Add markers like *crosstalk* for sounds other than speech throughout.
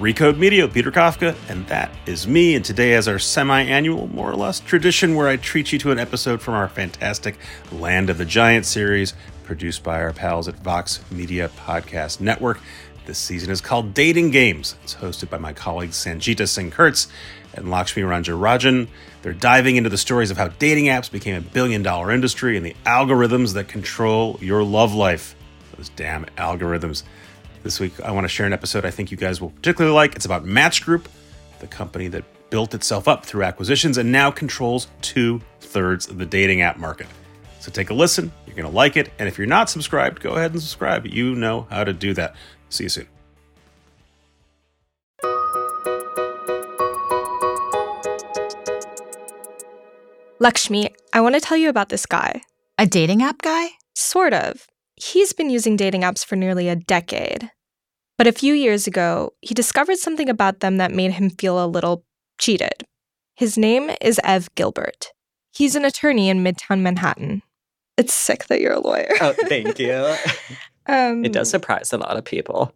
Recode Media, Peter Kafka, and that is me. And today is our semi annual, more or less, tradition where I treat you to an episode from our fantastic Land of the Giants series produced by our pals at Vox Media Podcast Network. This season is called Dating Games. It's hosted by my colleagues Sangeeta Singh Kurtz and Lakshmi Rengarajan. They're diving into the stories of how dating apps became a billion dollar industry and the algorithms that control your love life. Those damn algorithms. This week, I want to share an episode I think you guys will particularly like. It's about Match Group, the company that built itself up through acquisitions and now controls two thirds of the dating app market. So take a listen. You're going to like it. And if you're not subscribed, go ahead and subscribe. You know how to do that. See you soon. Lakshmi, I want to tell you about this guy. A dating app guy? Sort of. He's been using dating apps for nearly a decade. But a few years ago, he discovered something about them that made him feel a little cheated. His name is Ev Gilbert. He's an attorney in Midtown Manhattan. It's sick that you're a lawyer. Oh, thank you. *laughs* um, it does surprise a lot of people.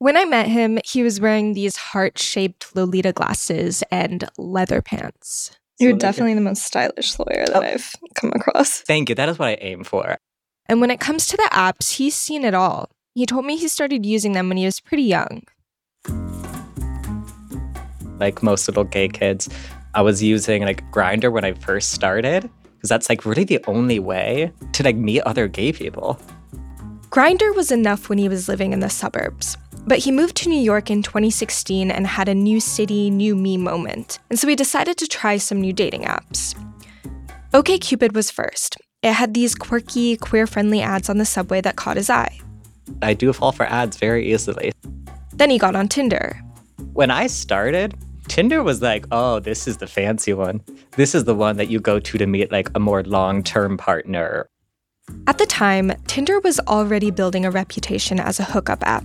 When I met him, he was wearing these heart shaped Lolita glasses and leather pants. You're So definitely the most stylish lawyer that Oh. I've come across. Thank you. That is what I aim for. And when it comes to the apps, he's seen it all. He told me he started using them when he was pretty young. Like most little gay kids, I was using like Grindr when I first started because that's like really the only way to like meet other gay people. Grindr was enough when he was living in the suburbs. But he moved to New York in 2016 and had a new city, new me moment. And so he decided to try some new dating apps. OkCupid was first. It had these quirky, queer friendly ads on the subway that caught his eye. I do fall for ads very easily. Then he got on Tinder. When I started, Tinder was like, oh, this is the fancy one. This is the one that you go to to meet like a more long term partner. At the time, Tinder was already building a reputation as a hookup app.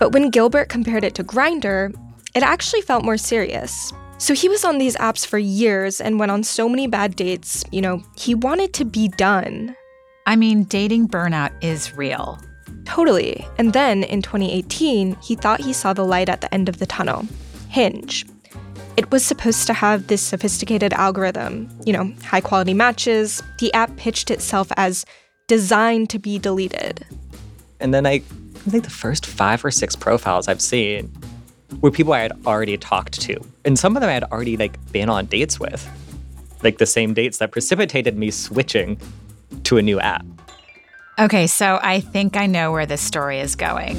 But when Gilbert compared it to Grindr, it actually felt more serious. So he was on these apps for years and went on so many bad dates, you know, he wanted to be done. I mean, dating burnout is real. Totally. And then in 2018, he thought he saw the light at the end of the tunnel Hinge. It was supposed to have this sophisticated algorithm, you know, high quality matches. The app pitched itself as designed to be deleted. And then I, I think the first five or six profiles I've seen were people I had already talked to. And some of them I had already like been on dates with. Like the same dates that precipitated me switching to a new app. Okay, so I think I know where this story is going.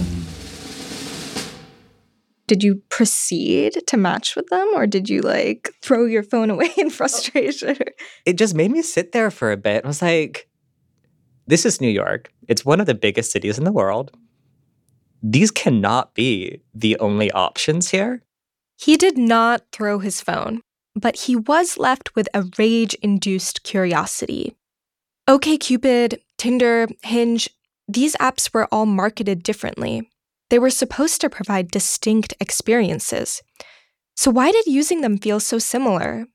Did you proceed to match with them or did you like throw your phone away in *laughs* frustration? It just made me sit there for a bit. I was like, this is New York. It's one of the biggest cities in the world. These cannot be the only options here. He did not throw his phone, but he was left with a rage induced curiosity. OkCupid, Tinder, Hinge, these apps were all marketed differently. They were supposed to provide distinct experiences. So, why did using them feel so similar?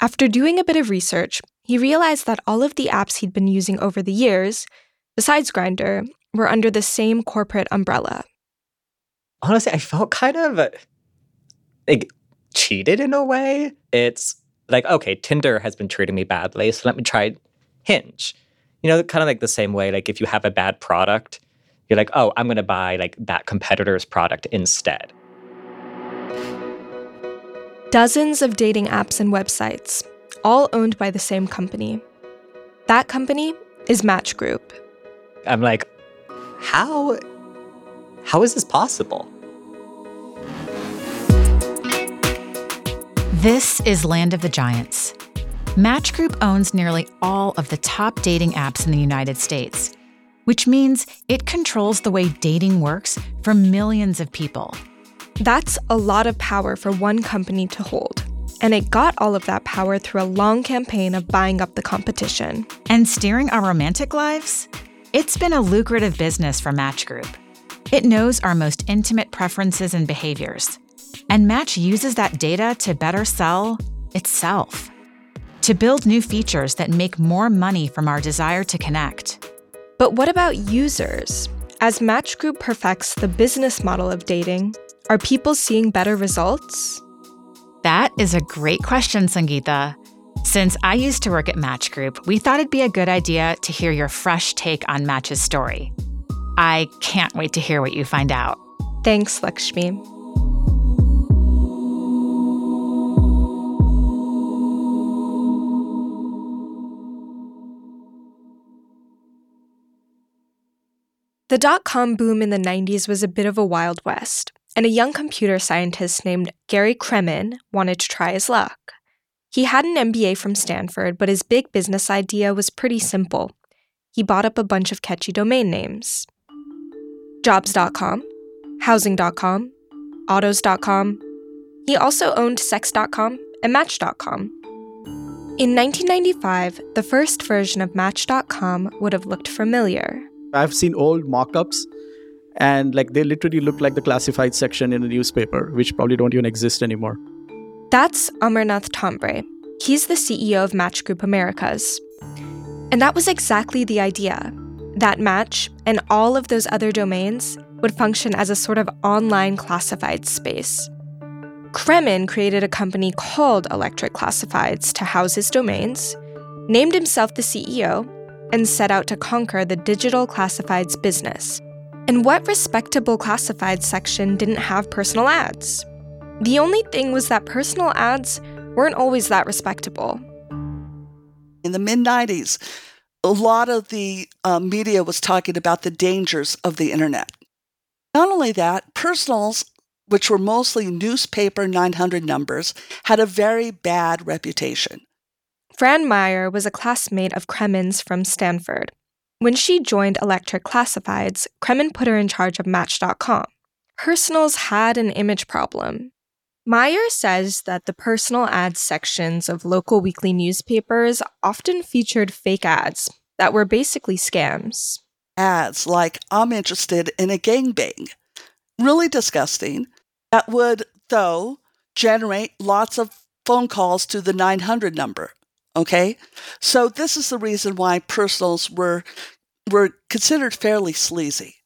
After doing a bit of research, he realized that all of the apps he'd been using over the years, besides Grindr, were under the same corporate umbrella. honestly, I felt kind of like cheated in a way. It's like, okay, Tinder has been treating me badly, so let me try Hinge. You know, kind of like the same way, like if you have a bad product, you're like, oh, I'm going to buy like that competitor's product instead. Dozens of dating apps and websites, all owned by the same company. That company is Match Group. I'm like, how, how is this possible? This is Land of the Giants. Match Group owns nearly all of the top dating apps in the United States. which means it controls the way dating works for millions of people. That's a lot of power for one company to hold. And it got all of that power through a long campaign of buying up the competition. And steering our romantic lives? It's been a lucrative business for Match Group. It knows our most intimate preferences and behaviors. And Match uses that data to better sell itself, to build new features that make more money from our desire to connect. But what about users? As Match Group perfects the business model of dating, are people seeing better results? That is a great question, Sangeeta. Since I used to work at Match Group, we thought it'd be a good idea to hear your fresh take on Match's story. I can't wait to hear what you find out. Thanks, Lakshmi. The dot com boom in the 90s was a bit of a wild west, and a young computer scientist named Gary Kremen wanted to try his luck. He had an MBA from Stanford, but his big business idea was pretty simple. He bought up a bunch of catchy domain names jobs.com, housing.com, autos.com. He also owned sex.com and match.com. In 1995, the first version of match.com would have looked familiar. I've seen old mock-ups and like they literally look like the classified section in a newspaper, which probably don't even exist anymore. That's Amarnath Thombre. He's the CEO of Match Group Americas. And that was exactly the idea that Match and all of those other domains would function as a sort of online classified space. Kremen created a company called Electric Classifieds to house his domains, named himself the CEO, and set out to conquer the digital classifieds business. And what respectable classified section didn't have personal ads? The only thing was that personal ads weren't always that respectable. In the mid 90s, a lot of the uh, media was talking about the dangers of the internet. Not only that, personals, which were mostly newspaper 900 numbers, had a very bad reputation. Fran Maier was a classmate of Kremen's from Stanford. When she joined Electric Classifieds, Kremen put her in charge of Match.com. Personals had an image problem. Maier says that the personal ads sections of local weekly newspapers often featured fake ads that were basically scams. Ads like, I'm interested in a gangbang. Really disgusting. That would, though, generate lots of phone calls to the 900 number. Okay? So this is the reason why personals were were considered fairly sleazy.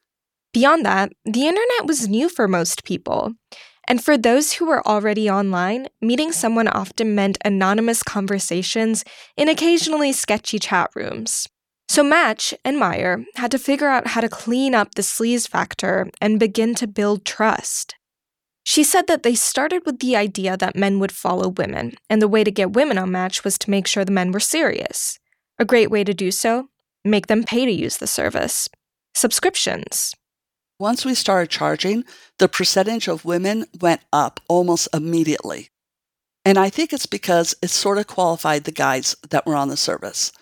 Beyond that, the internet was new for most people. And for those who were already online, meeting someone often meant anonymous conversations in occasionally sketchy chat rooms. So Match and Maier had to figure out how to clean up the sleaze factor and begin to build trust. She said that they started with the idea that men would follow women, and the way to get women on Match was to make sure the men were serious. A great way to do so make them pay to use the service. Subscriptions. Once we started charging, the percentage of women went up almost immediately. And I think it's because it sort of qualified the guys that were on the service.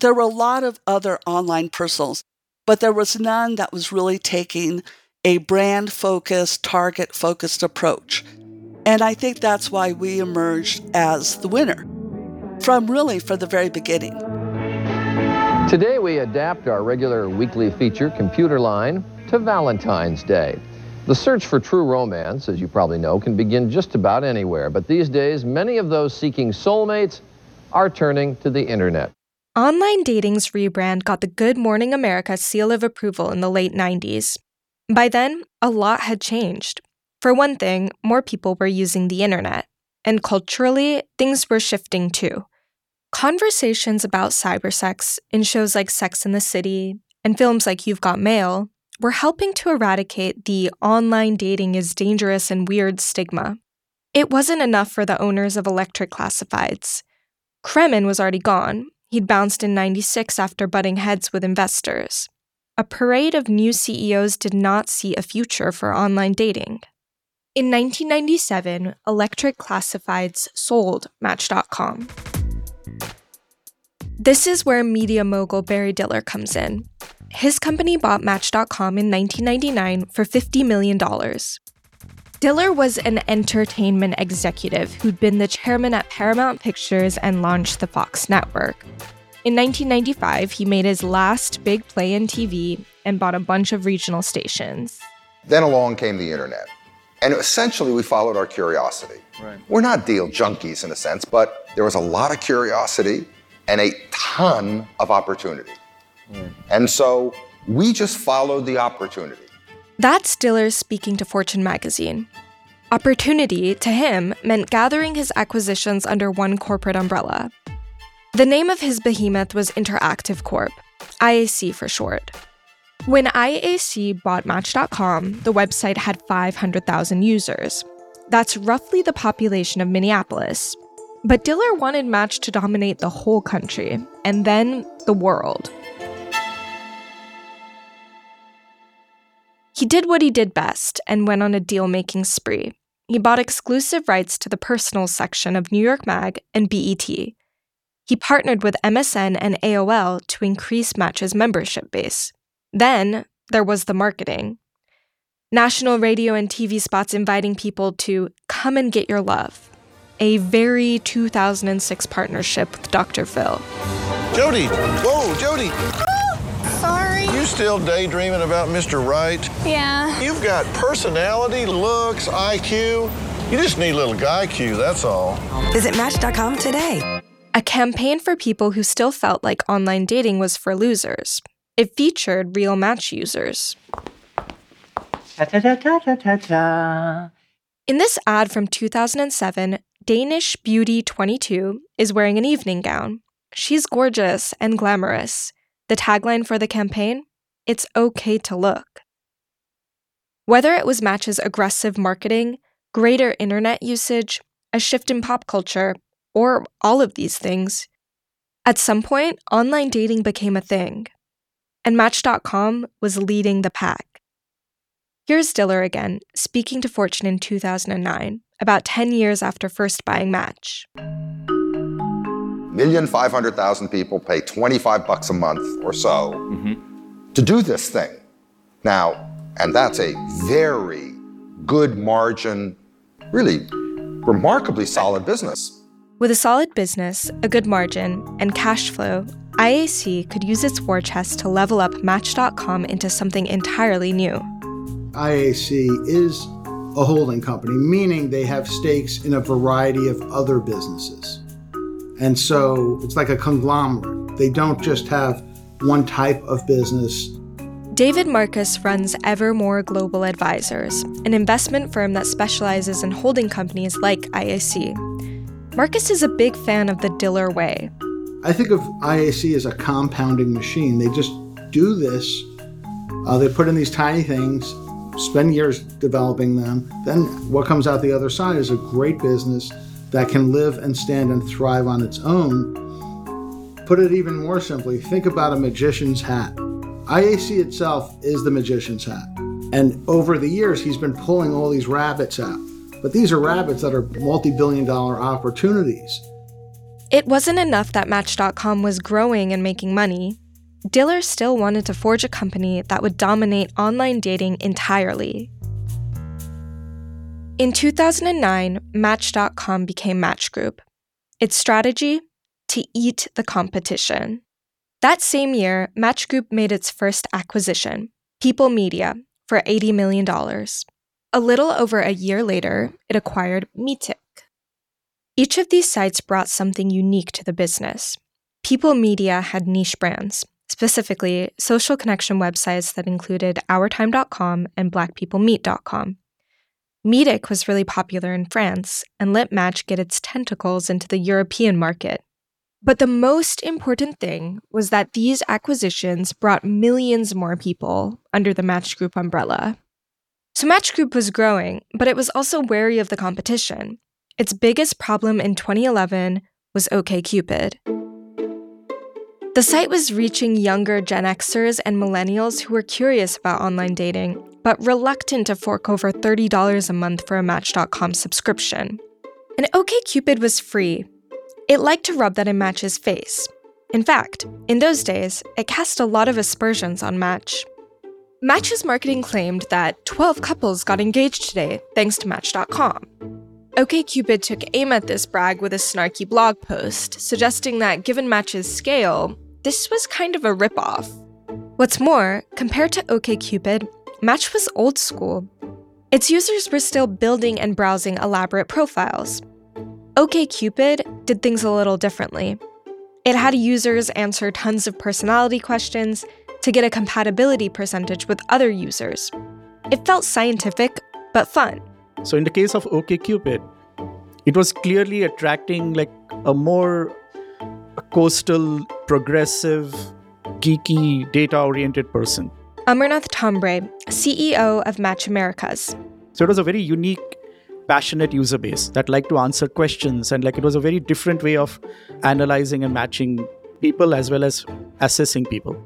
There were a lot of other online personals, but there was none that was really taking a brand focused, target focused approach. And I think that's why we emerged as the winner from really from the very beginning. Today we adapt our regular weekly feature, Computer Line, to Valentine's Day. The search for true romance, as you probably know, can begin just about anywhere, but these days many of those seeking soulmates are turning to the internet. Online dating's rebrand got the Good Morning America seal of approval in the late 90s. By then, a lot had changed. For one thing, more people were using the internet, and culturally, things were shifting too. Conversations about cybersex in shows like Sex in the City and films like You've Got Mail were helping to eradicate the online dating is dangerous and weird stigma. It wasn't enough for the owners of Electric Classifieds. Kremen was already gone. He'd bounced in 96 after butting heads with investors. A parade of new CEOs did not see a future for online dating. In 1997, Electric Classifieds sold Match.com. This is where media mogul Barry Diller comes in. His company bought Match.com in 1999 for $50 million. Diller was an entertainment executive who'd been the chairman at Paramount Pictures and launched the Fox network. In 1995, he made his last big play in TV and bought a bunch of regional stations. Then along came the internet. And essentially, we followed our curiosity. Right. We're not deal junkies in a sense, but there was a lot of curiosity and a ton of opportunity. And so we just followed the opportunity. That's Diller speaking to Fortune magazine. Opportunity, to him, meant gathering his acquisitions under one corporate umbrella. The name of his behemoth was Interactive Corp, IAC for short. When IAC bought Match.com, the website had 500,000 users. That's roughly the population of Minneapolis. But Diller wanted Match to dominate the whole country, and then the world. He did what he did best and went on a deal making spree. He bought exclusive rights to the personal section of New York Mag and BET. He partnered with MSN and AOL to increase Match's membership base. Then there was the marketing. National radio and TV spots inviting people to come and get your love. A very 2006 partnership with Dr. Phil. Jody! Whoa, Jody! Sorry. You still daydreaming about Mr. Wright? Yeah. You've got personality, looks, IQ. You just need a little guy Q, that's all. Visit Match.com today. A campaign for people who still felt like online dating was for losers. It featured real Match users. Ta-ta-ta-ta-ta-ta. In this ad from 2007, Danish Beauty 22 is wearing an evening gown. She's gorgeous and glamorous. The tagline for the campaign it's okay to look. Whether it was Match's aggressive marketing, greater internet usage, a shift in pop culture, or all of these things, at some point, online dating became a thing, and Match.com was leading the pack. Here's Diller again, speaking to Fortune in 2009, about 10 years after first buying Match million five hundred thousand people pay 25 bucks a month or so mm-hmm. To do this thing. Now, and that's a very good margin, really remarkably solid business. With a solid business, a good margin, and cash flow, IAC could use its war chest to level up Match.com into something entirely new. IAC is a holding company, meaning they have stakes in a variety of other businesses. And so it's like a conglomerate. They don't just have one type of business. David Marcus runs Evermore Global Advisors, an investment firm that specializes in holding companies like IAC. Marcus is a big fan of the Diller way. I think of IAC as a compounding machine. They just do this, uh, they put in these tiny things, spend years developing them. Then what comes out the other side is a great business that can live and stand and thrive on its own. Put it even more simply, think about a magician's hat. IAC itself is the magician's hat. And over the years, he's been pulling all these rabbits out. But these are rabbits that are multi billion dollar opportunities. It wasn't enough that Match.com was growing and making money. Diller still wanted to forge a company that would dominate online dating entirely. In 2009, Match.com became Match Group. Its strategy? To eat the competition. That same year, Match Group made its first acquisition, People Media, for $80 million. A little over a year later, it acquired Meetic. Each of these sites brought something unique to the business. People Media had niche brands, specifically social connection websites that included OurTime.com and BlackPeopleMeet.com. Meetic was really popular in France and let Match get its tentacles into the European market. But the most important thing was that these acquisitions brought millions more people under the Match Group umbrella. So Match Group was growing, but it was also wary of the competition. Its biggest problem in 2011 was OKCupid. The site was reaching younger Gen Xers and millennials who were curious about online dating but reluctant to fork over $30 a month for a Match.com subscription. And OKCupid was free. It liked to rub that in Match's face. In fact, in those days, it cast a lot of aspersions on Match. Match's marketing claimed that 12 couples got engaged today thanks to Match.com. OKCupid took aim at this brag with a snarky blog post, suggesting that given Match's scale, this was kind of a ripoff. What's more, compared to OKCupid, Match was old school. Its users were still building and browsing elaborate profiles. OKCupid did things a little differently. It had users answer tons of personality questions to get a compatibility percentage with other users. It felt scientific, but fun. So in the case of OKCupid, it was clearly attracting like a more coastal, progressive, geeky, data-oriented person. Amarnath Thombre, CEO of Match Americas. So it was a very unique, passionate user base that liked to answer questions and like it was a very different way of analyzing and matching people as well as assessing people.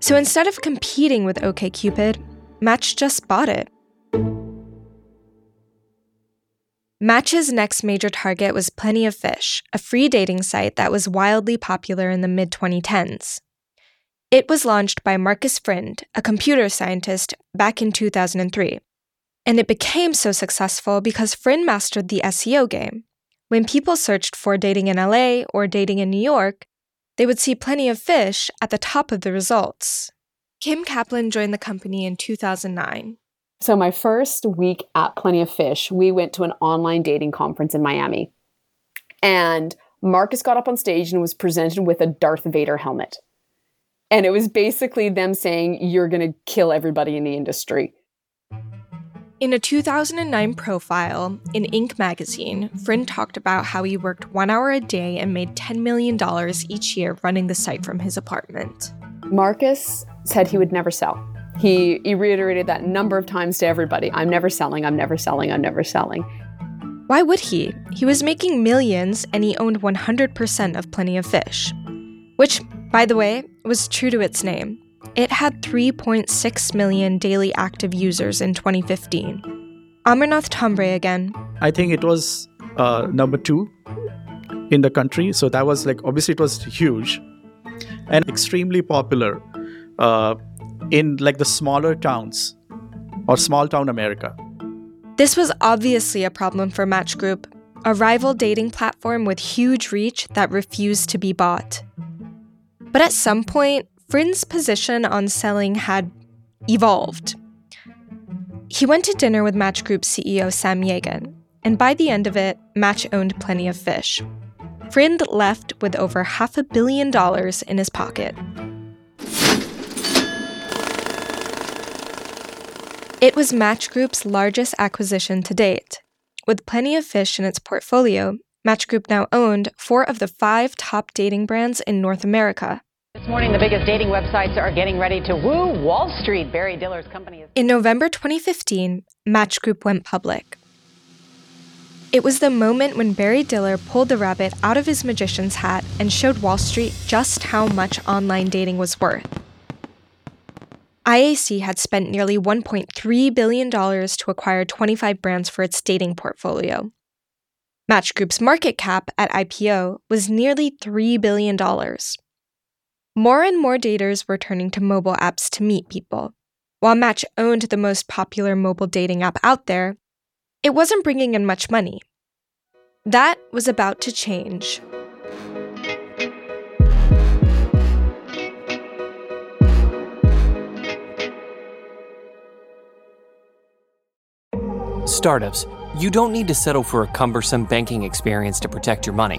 So instead of competing with OKCupid, Match just bought it. Match's next major target was Plenty of Fish, a free dating site that was wildly popular in the mid 2010s. It was launched by Marcus Frind, a computer scientist, back in 2003. And it became so successful because Frind mastered the SEO game. When people searched for dating in LA or dating in New York, they would see Plenty of Fish at the top of the results. Kim Kaplan joined the company in 2009. So, my first week at Plenty of Fish, we went to an online dating conference in Miami. And Marcus got up on stage and was presented with a Darth Vader helmet. And it was basically them saying, You're going to kill everybody in the industry. In a 2009 profile in Inc. magazine, Frind talked about how he worked one hour a day and made $10 million each year running the site from his apartment. Marcus said he would never sell. He, he reiterated that number of times to everybody I'm never selling, I'm never selling, I'm never selling. Why would he? He was making millions and he owned 100% of Plenty of Fish. Which, by the way, was true to its name. It had 3.6 million daily active users in 2015. Amarnath Thombre again. I think it was uh, number two in the country. So that was like, obviously, it was huge and extremely popular. Uh, in like the smaller towns or small town America. This was obviously a problem for Match Group, a rival dating platform with huge reach that refused to be bought. But at some point, Frind's position on selling had evolved. He went to dinner with Match Group CEO Sam Yagan, and by the end of it, Match owned plenty of fish. Frind left with over half a billion dollars in his pocket. It was Match Group's largest acquisition to date. With plenty of fish in its portfolio, Match Group now owned four of the five top dating brands in North America. This morning, the biggest dating websites are getting ready to woo Wall Street. Barry Diller's company is. In November 2015, Match Group went public. It was the moment when Barry Diller pulled the rabbit out of his magician's hat and showed Wall Street just how much online dating was worth. IAC had spent nearly $1.3 billion to acquire 25 brands for its dating portfolio. Match Group's market cap at IPO was nearly $3 billion. More and more daters were turning to mobile apps to meet people. While Match owned the most popular mobile dating app out there, it wasn't bringing in much money. That was about to change. Startups, you don't need to settle for a cumbersome banking experience to protect your money.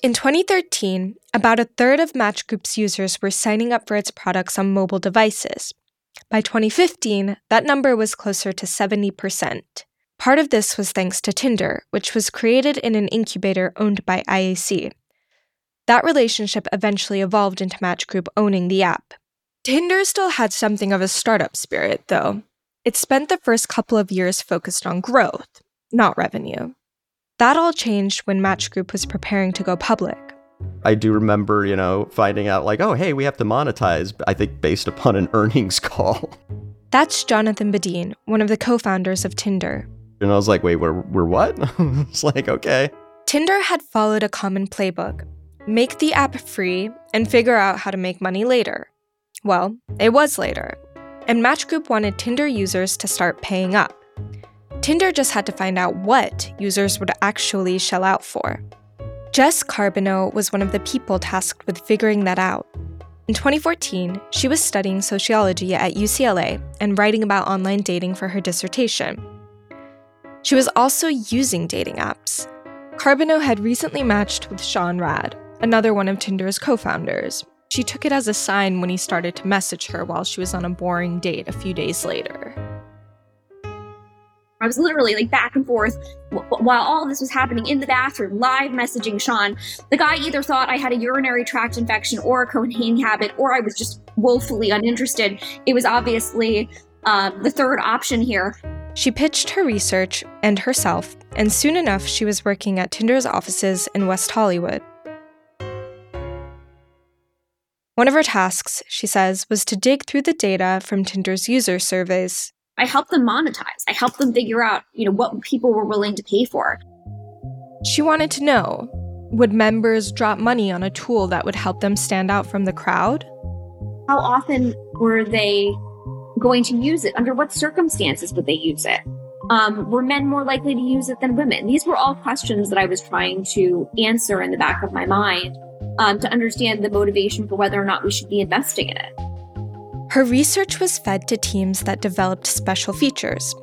In 2013, about a third of Match Group's users were signing up for its products on mobile devices. By 2015, that number was closer to 70%. Part of this was thanks to Tinder, which was created in an incubator owned by IAC. That relationship eventually evolved into Match Group owning the app. Tinder still had something of a startup spirit, though. It spent the first couple of years focused on growth, not revenue. That all changed when Match Group was preparing to go public. I do remember, you know, finding out like, oh, hey, we have to monetize, I think based upon an *laughs* earnings call. That's Jonathan Badeen, one of the co founders of Tinder. And I was like, wait, we're, we're what? *laughs* it's like, okay. Tinder had followed a common playbook make the app free and figure out how to make money later. Well, it was later, and Match Group wanted Tinder users to start paying up. Tinder just had to find out what users would actually shell out for. Jess Carbino was one of the people tasked with figuring that out. In 2014, she was studying sociology at UCLA and writing about online dating for her dissertation. She was also using dating apps. Carbino had recently matched with Sean Rad, another one of Tinder's co founders. She took it as a sign when he started to message her while she was on a boring date a few days later. I was literally like back and forth while all this was happening in the bathroom, live messaging Sean. The guy either thought I had a urinary tract infection or a cocaine habit, or I was just woefully uninterested. It was obviously um, the third option here. She pitched her research and herself, and soon enough, she was working at Tinder's offices in West Hollywood. One of her tasks, she says, was to dig through the data from Tinder's user surveys I helped them monetize. I helped them figure out, you know, what people were willing to pay for. She wanted to know would members drop money on a tool that would help them stand out from the crowd? How often were they going to use it? Under what circumstances would they use it? Um, were men more likely to use it than women? These were all questions that I was trying to answer in the back of my mind um, to understand the motivation for whether or not we should be investing in it. Her research was fed to teams that developed special features,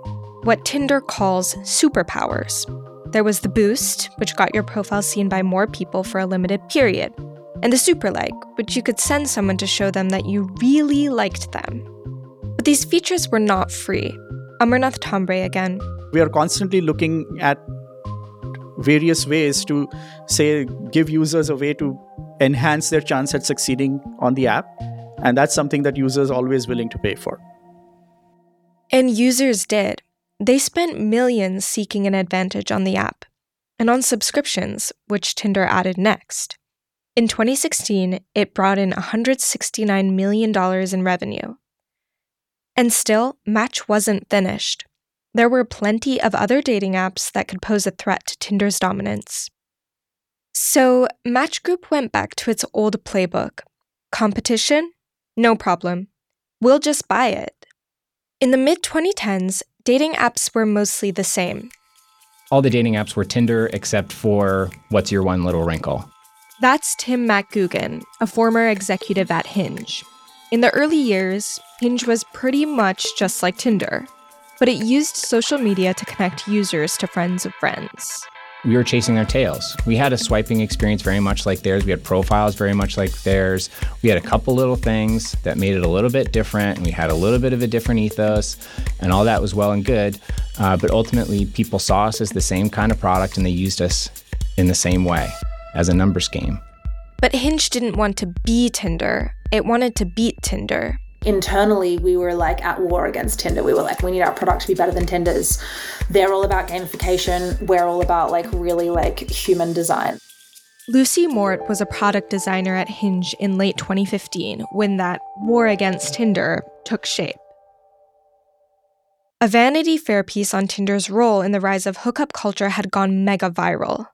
what Tinder calls superpowers. There was the boost, which got your profile seen by more people for a limited period, and the super like, which you could send someone to show them that you really liked them. But these features were not free. Amarnath Thombre again. We are constantly looking at various ways to say give users a way to enhance their chance at succeeding on the app and that's something that users are always willing to pay for. And users did. They spent millions seeking an advantage on the app and on subscriptions, which Tinder added next. In 2016, it brought in $169 million in revenue. And still, Match wasn't finished. There were plenty of other dating apps that could pose a threat to Tinder's dominance. So, Match Group went back to its old playbook competition, no problem. We'll just buy it. In the mid 2010s, dating apps were mostly the same. All the dating apps were Tinder except for What's Your One Little Wrinkle? That's Tim MacGougan, a former executive at Hinge. In the early years, Hinge was pretty much just like Tinder, but it used social media to connect users to friends of friends we were chasing their tails. We had a swiping experience very much like theirs. We had profiles very much like theirs. We had a couple little things that made it a little bit different, and we had a little bit of a different ethos, and all that was well and good. Uh, but ultimately, people saw us as the same kind of product, and they used us in the same way as a numbers game. But Hinge didn't want to be Tinder, it wanted to beat Tinder internally we were like at war against Tinder. We were like, we need our product to be better than Tinder's. They're all about gamification. We're all about like really like human design. Lucy Mort was a product designer at Hinge in late 2015 when that war against Tinder took shape. A Vanity Fair piece on Tinder's role in the rise of hookup culture had gone mega viral.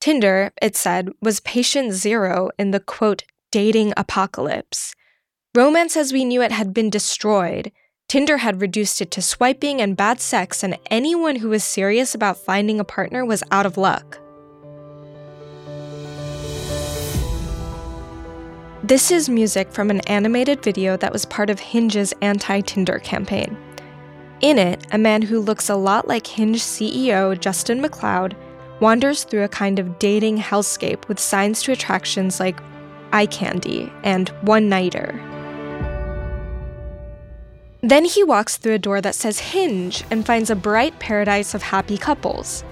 Tinder, it said, was patient zero in the quote, dating apocalypse Romance as we knew it had been destroyed. Tinder had reduced it to swiping and bad sex, and anyone who was serious about finding a partner was out of luck. This is music from an animated video that was part of Hinge's anti Tinder campaign. In it, a man who looks a lot like Hinge CEO Justin McLeod wanders through a kind of dating hellscape with signs to attractions like eye candy and one nighter. Then he walks through a door that says Hinge and finds a bright paradise of happy couples.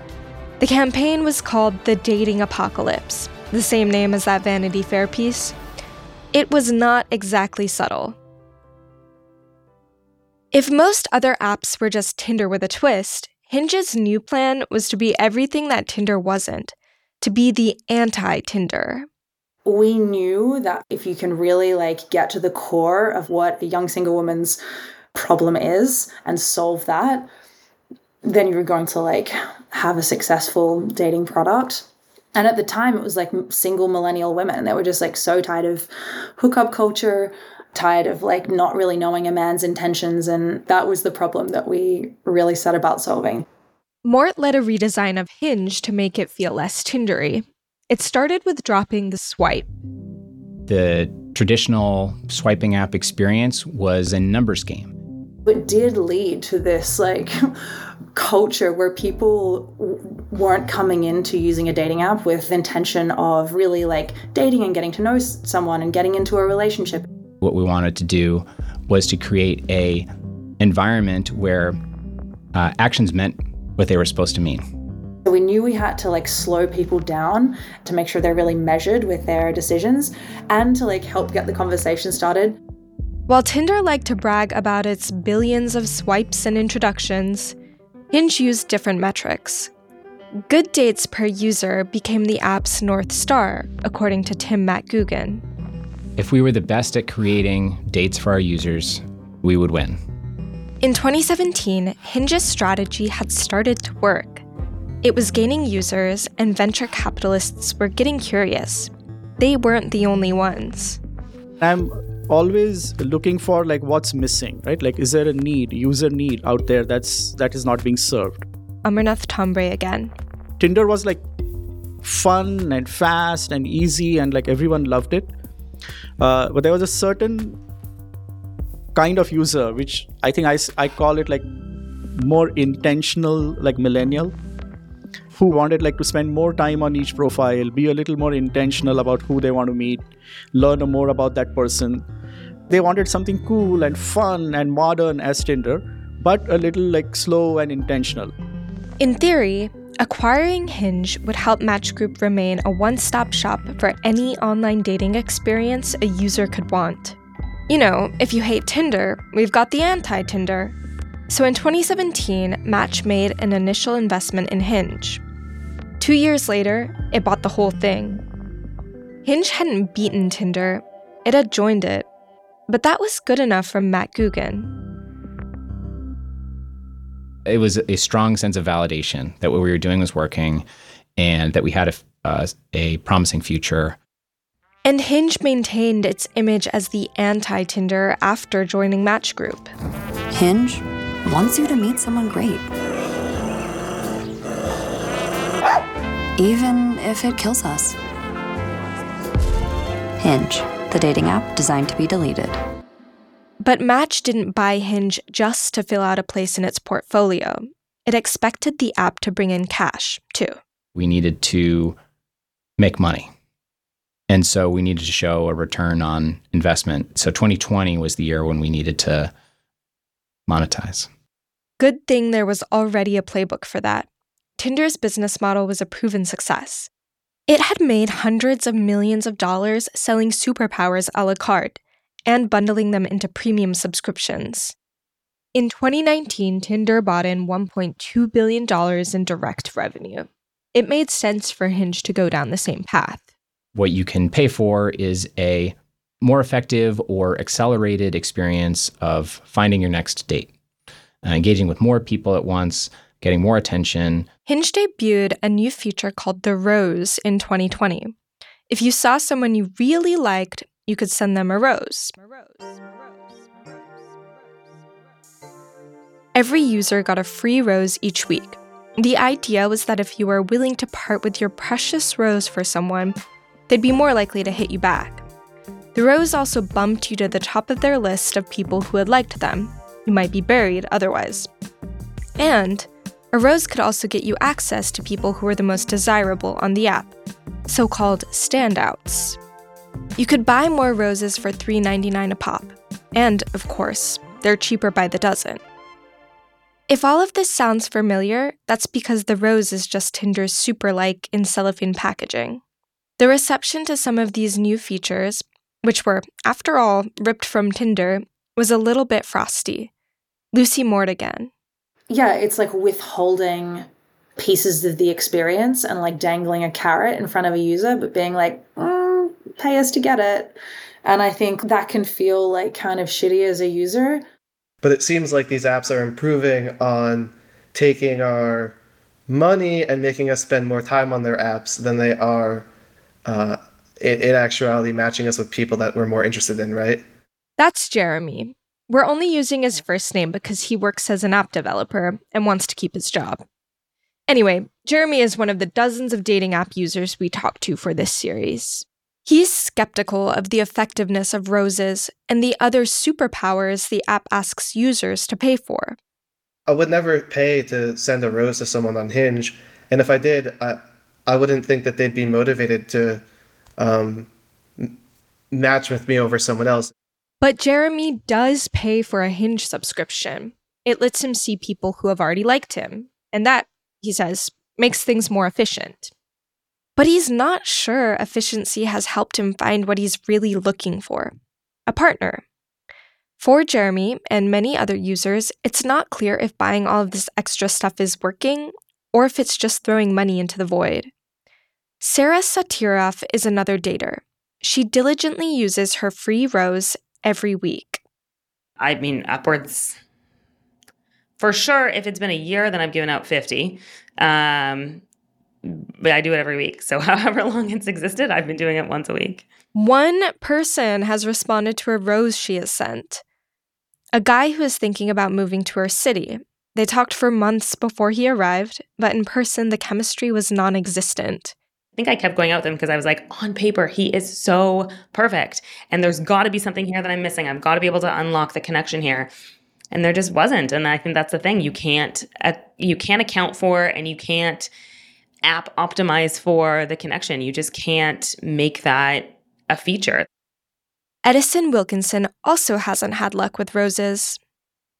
The campaign was called The Dating Apocalypse, the same name as that Vanity Fair piece. It was not exactly subtle. If most other apps were just Tinder with a twist, Hinge's new plan was to be everything that Tinder wasn't, to be the anti Tinder. We knew that if you can really like get to the core of what a young single woman's problem is and solve that, then you're going to like have a successful dating product. And at the time, it was like single millennial women. They were just like so tired of hookup culture, tired of like not really knowing a man's intentions. And that was the problem that we really set about solving. Mort led a redesign of Hinge to make it feel less Tindery. It started with dropping the swipe. The traditional swiping app experience was a numbers game. It did lead to this like *laughs* culture where people weren't coming into using a dating app with intention of really like dating and getting to know someone and getting into a relationship. What we wanted to do was to create a environment where uh, actions meant what they were supposed to mean. We knew we had to like slow people down to make sure they're really measured with their decisions and to like help get the conversation started. While Tinder liked to brag about its billions of swipes and introductions, Hinge used different metrics. Good dates per user became the app's North Star, according to Tim MacGougan. If we were the best at creating dates for our users, we would win. In 2017, Hinge's strategy had started to work. It was gaining users, and venture capitalists were getting curious. They weren't the only ones. I'm always looking for like what's missing right? Like is there a need user need out there that's that is not being served? Amarnath thombre again. Tinder was like fun and fast and easy and like everyone loved it. Uh, but there was a certain kind of user which i think I, I call it like more intentional like millennial who wanted like to spend more time on each profile be a little more intentional about who they want to meet learn more about that person. They wanted something cool and fun and modern as tinder but a little like slow and intentional. In theory acquiring hinge would help match group remain a one-stop shop for any online dating experience a user could want. You know if you hate tinder we've got the anti-tinder. So in 2017, Match made an initial investment in Hinge. Two years later, it bought the whole thing. Hinge hadn't beaten Tinder, it had joined it. But that was good enough for MacGougan. It was a strong sense of validation that what we were doing was working and that we had a, uh, a promising future. And Hinge maintained its image as the anti Tinder after joining Match Group. Hinge wants you to meet someone great. Even if it kills us. Hinge, the dating app designed to be deleted. But Match didn't buy Hinge just to fill out a place in its portfolio. It expected the app to bring in cash, too. We needed to make money. And so we needed to show a return on investment. So 2020 was the year when we needed to monetize. Good thing there was already a playbook for that. Tinder's business model was a proven success. It had made hundreds of millions of dollars selling superpowers a la carte and bundling them into premium subscriptions. In 2019, Tinder bought in $1.2 billion in direct revenue. It made sense for Hinge to go down the same path. What you can pay for is a more effective or accelerated experience of finding your next date, uh, engaging with more people at once, getting more attention. Hinge debuted a new feature called The Rose in 2020. If you saw someone you really liked, you could send them a rose. Every user got a free rose each week. The idea was that if you were willing to part with your precious rose for someone, they'd be more likely to hit you back. The rose also bumped you to the top of their list of people who had liked them. You might be buried otherwise. And a rose could also get you access to people who are the most desirable on the app, so called standouts. You could buy more roses for $3.99 a pop. And, of course, they're cheaper by the dozen. If all of this sounds familiar, that's because the rose is just Tinder's super like in cellophane packaging. The reception to some of these new features, which were, after all, ripped from Tinder, was a little bit frosty. Lucy Mort again. Yeah, it's like withholding pieces of the experience and like dangling a carrot in front of a user, but being like, mm, pay us to get it. And I think that can feel like kind of shitty as a user. But it seems like these apps are improving on taking our money and making us spend more time on their apps than they are uh, in, in actuality matching us with people that we're more interested in, right? That's Jeremy. We're only using his first name because he works as an app developer and wants to keep his job. Anyway, Jeremy is one of the dozens of dating app users we talked to for this series. He's skeptical of the effectiveness of roses and the other superpowers the app asks users to pay for. I would never pay to send a rose to someone on Hinge, and if I did, I, I wouldn't think that they'd be motivated to um, match with me over someone else. But Jeremy does pay for a Hinge subscription. It lets him see people who have already liked him, and that, he says, makes things more efficient. But he's not sure efficiency has helped him find what he's really looking for a partner. For Jeremy and many other users, it's not clear if buying all of this extra stuff is working or if it's just throwing money into the void. Sarah Satirov is another dater. She diligently uses her free rose every week. I mean, upwards. For sure, if it's been a year, then I've given out 50. Um, but I do it every week. So, *laughs* however long it's existed, I've been doing it once a week. One person has responded to a rose she has sent. A guy who is thinking about moving to her city. They talked for months before he arrived, but in person, the chemistry was non existent. I think I kept going out with him because I was like, on paper, he is so perfect. And there's got to be something here that I'm missing. I've got to be able to unlock the connection here. And there just wasn't. And I think that's the thing. You can't uh, you can't account for and you can't app optimize for the connection. You just can't make that a feature. Edison Wilkinson also hasn't had luck with roses.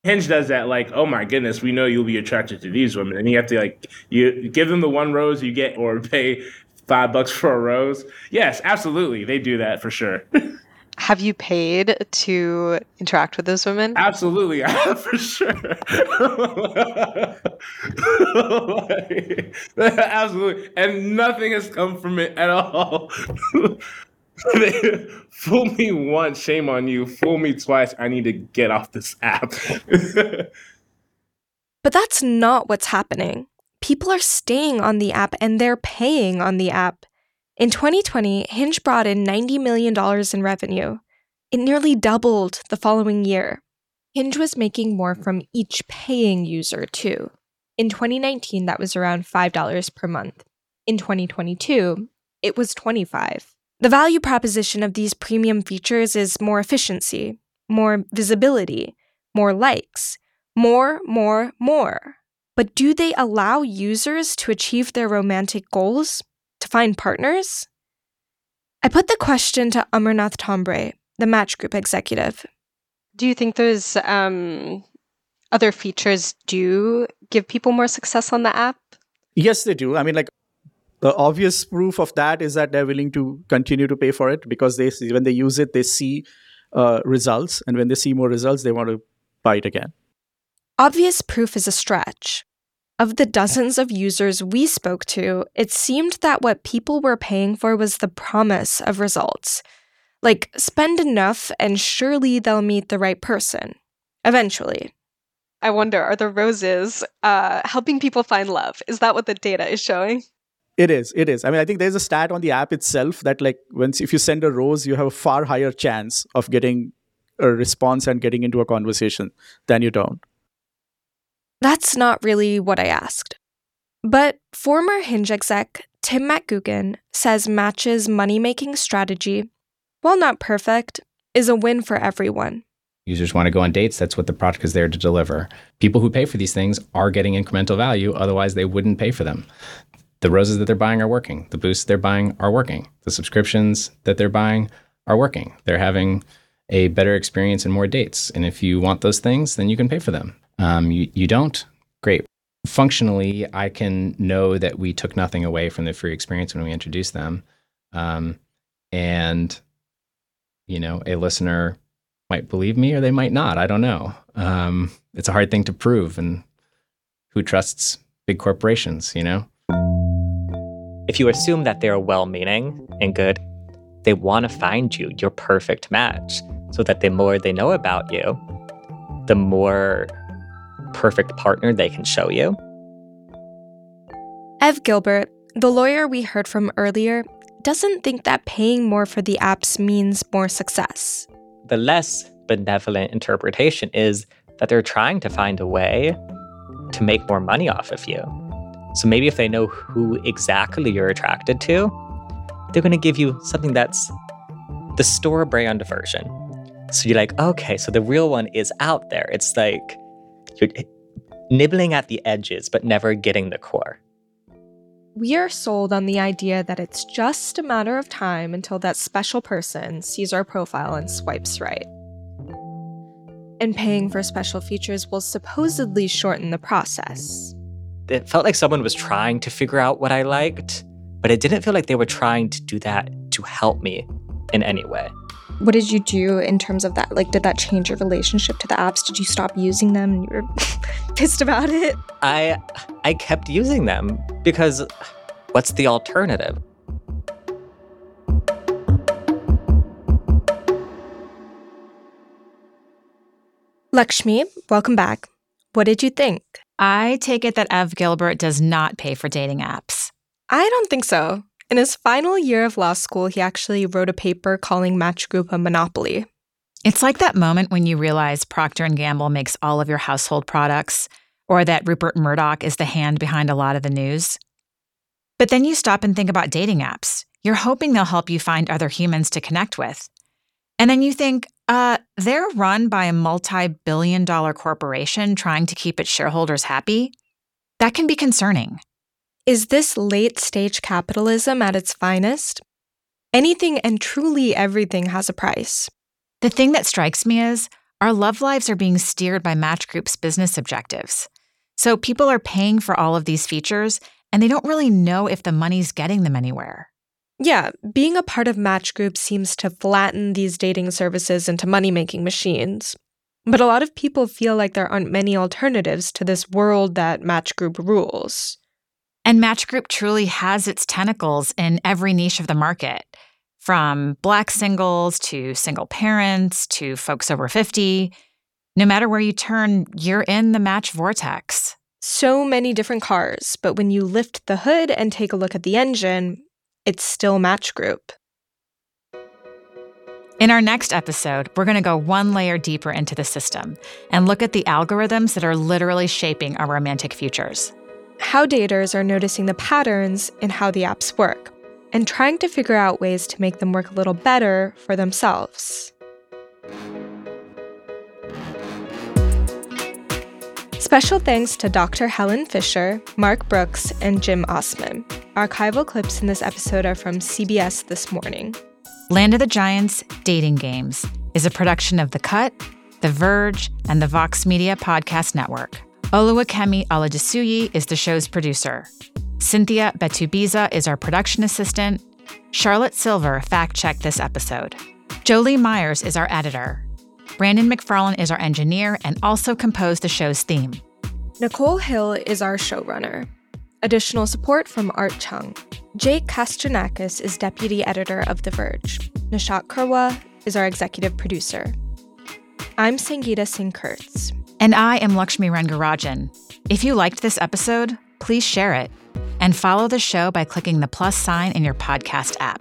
Hinge does that like, oh my goodness, we know you'll be attracted to these women. And you have to like you give them the one rose you get or pay five bucks for a rose. Yes, absolutely. They do that for sure. *laughs* Have you paid to interact with those women? Absolutely, *laughs* for sure. *laughs* Absolutely, and nothing has come from it at all. Fool me once, shame on you. Fool me twice, I need to get off this app. but that's not what's happening. People are staying on the app and they're paying on the app. In 2020, Hinge brought in $90 million in revenue. It nearly doubled the following year. Hinge was making more from each paying user, too. In 2019, that was around $5 per month. In 2022, it was 25. The value proposition of these premium features is more efficiency, more visibility, more likes, more, more, more. But do they allow users to achieve their romantic goals? to find partners? I put the question to Amarnath Thombre, the Match Group executive. Do you think those um, other features do give people more success on the app? Yes, they do. I mean, like the obvious proof of that is that they're willing to continue to pay for it because they see, when they use it, they see uh, results, and when they see more results, they want to buy it again. Obvious proof is a stretch. Of the dozens of users we spoke to, it seemed that what people were paying for was the promise of results. Like, spend enough and surely they'll meet the right person. Eventually. I wonder, are the roses uh, helping people find love? Is that what the data is showing? It is. It is. I mean, I think there's a stat on the app itself that, like, once if you send a rose, you have a far higher chance of getting a response and getting into a conversation than you don't. That's not really what I asked. But former Hinge exec Tim MacGougan says Match's money making strategy, while not perfect, is a win for everyone. Users want to go on dates. That's what the product is there to deliver. People who pay for these things are getting incremental value, otherwise, they wouldn't pay for them. The roses that they're buying are working. The boosts they're buying are working. The subscriptions that they're buying are working. They're having a better experience and more dates. And if you want those things, then you can pay for them. Um, you, you don't, great. Functionally, I can know that we took nothing away from the free experience when we introduced them. Um, and, you know, a listener might believe me or they might not. I don't know. Um, it's a hard thing to prove. And who trusts big corporations, you know? If you assume that they're well meaning and good, they want to find you your perfect match so that the more they know about you, the more perfect partner they can show you. Ev Gilbert, the lawyer we heard from earlier, doesn't think that paying more for the apps means more success. The less benevolent interpretation is that they're trying to find a way to make more money off of you. So maybe if they know who exactly you're attracted to, they're going to give you something that's the store brand version. So you're like, okay, so the real one is out there. It's like you're nibbling at the edges, but never getting the core. We are sold on the idea that it's just a matter of time until that special person sees our profile and swipes right. And paying for special features will supposedly shorten the process. It felt like someone was trying to figure out what I liked, but it didn't feel like they were trying to do that to help me in any way. What did you do in terms of that? Like, did that change your relationship to the apps? Did you stop using them and you were *laughs* pissed about it? I I kept using them because what's the alternative? Lakshmi, welcome back. What did you think? I take it that Ev Gilbert does not pay for dating apps. I don't think so. In his final year of law school, he actually wrote a paper calling Match Group a monopoly. It's like that moment when you realize Procter and Gamble makes all of your household products or that Rupert Murdoch is the hand behind a lot of the news. But then you stop and think about dating apps. You're hoping they'll help you find other humans to connect with. And then you think, uh, they're run by a multi billion dollar corporation trying to keep its shareholders happy. That can be concerning. Is this late stage capitalism at its finest? Anything and truly everything has a price. The thing that strikes me is our love lives are being steered by Match Group's business objectives. So people are paying for all of these features and they don't really know if the money's getting them anywhere. Yeah, being a part of Match Group seems to flatten these dating services into money making machines. But a lot of people feel like there aren't many alternatives to this world that Match Group rules. And Match Group truly has its tentacles in every niche of the market, from black singles to single parents to folks over 50. No matter where you turn, you're in the match vortex. So many different cars, but when you lift the hood and take a look at the engine, it's still Match Group. In our next episode, we're going to go one layer deeper into the system and look at the algorithms that are literally shaping our romantic futures. How daters are noticing the patterns in how the apps work and trying to figure out ways to make them work a little better for themselves. Special thanks to Dr. Helen Fisher, Mark Brooks, and Jim Osman. Archival clips in this episode are from CBS This Morning. Land of the Giants Dating Games is a production of The Cut, The Verge, and the Vox Media Podcast Network. Oluwakemi Aladesuyi is the show's producer. Cynthia Betubiza is our production assistant. Charlotte Silver fact checked this episode. Jolie Myers is our editor. Brandon McFarland is our engineer and also composed the show's theme. Nicole Hill is our showrunner. Additional support from Art Chung. Jake Kastrenakes is deputy editor of The Verge. Nishat Kurwa is our executive producer. I'm Sangeeta Singh Kurtz. And I am Lakshmi Rengarajan. If you liked this episode, please share it and follow the show by clicking the plus sign in your podcast app.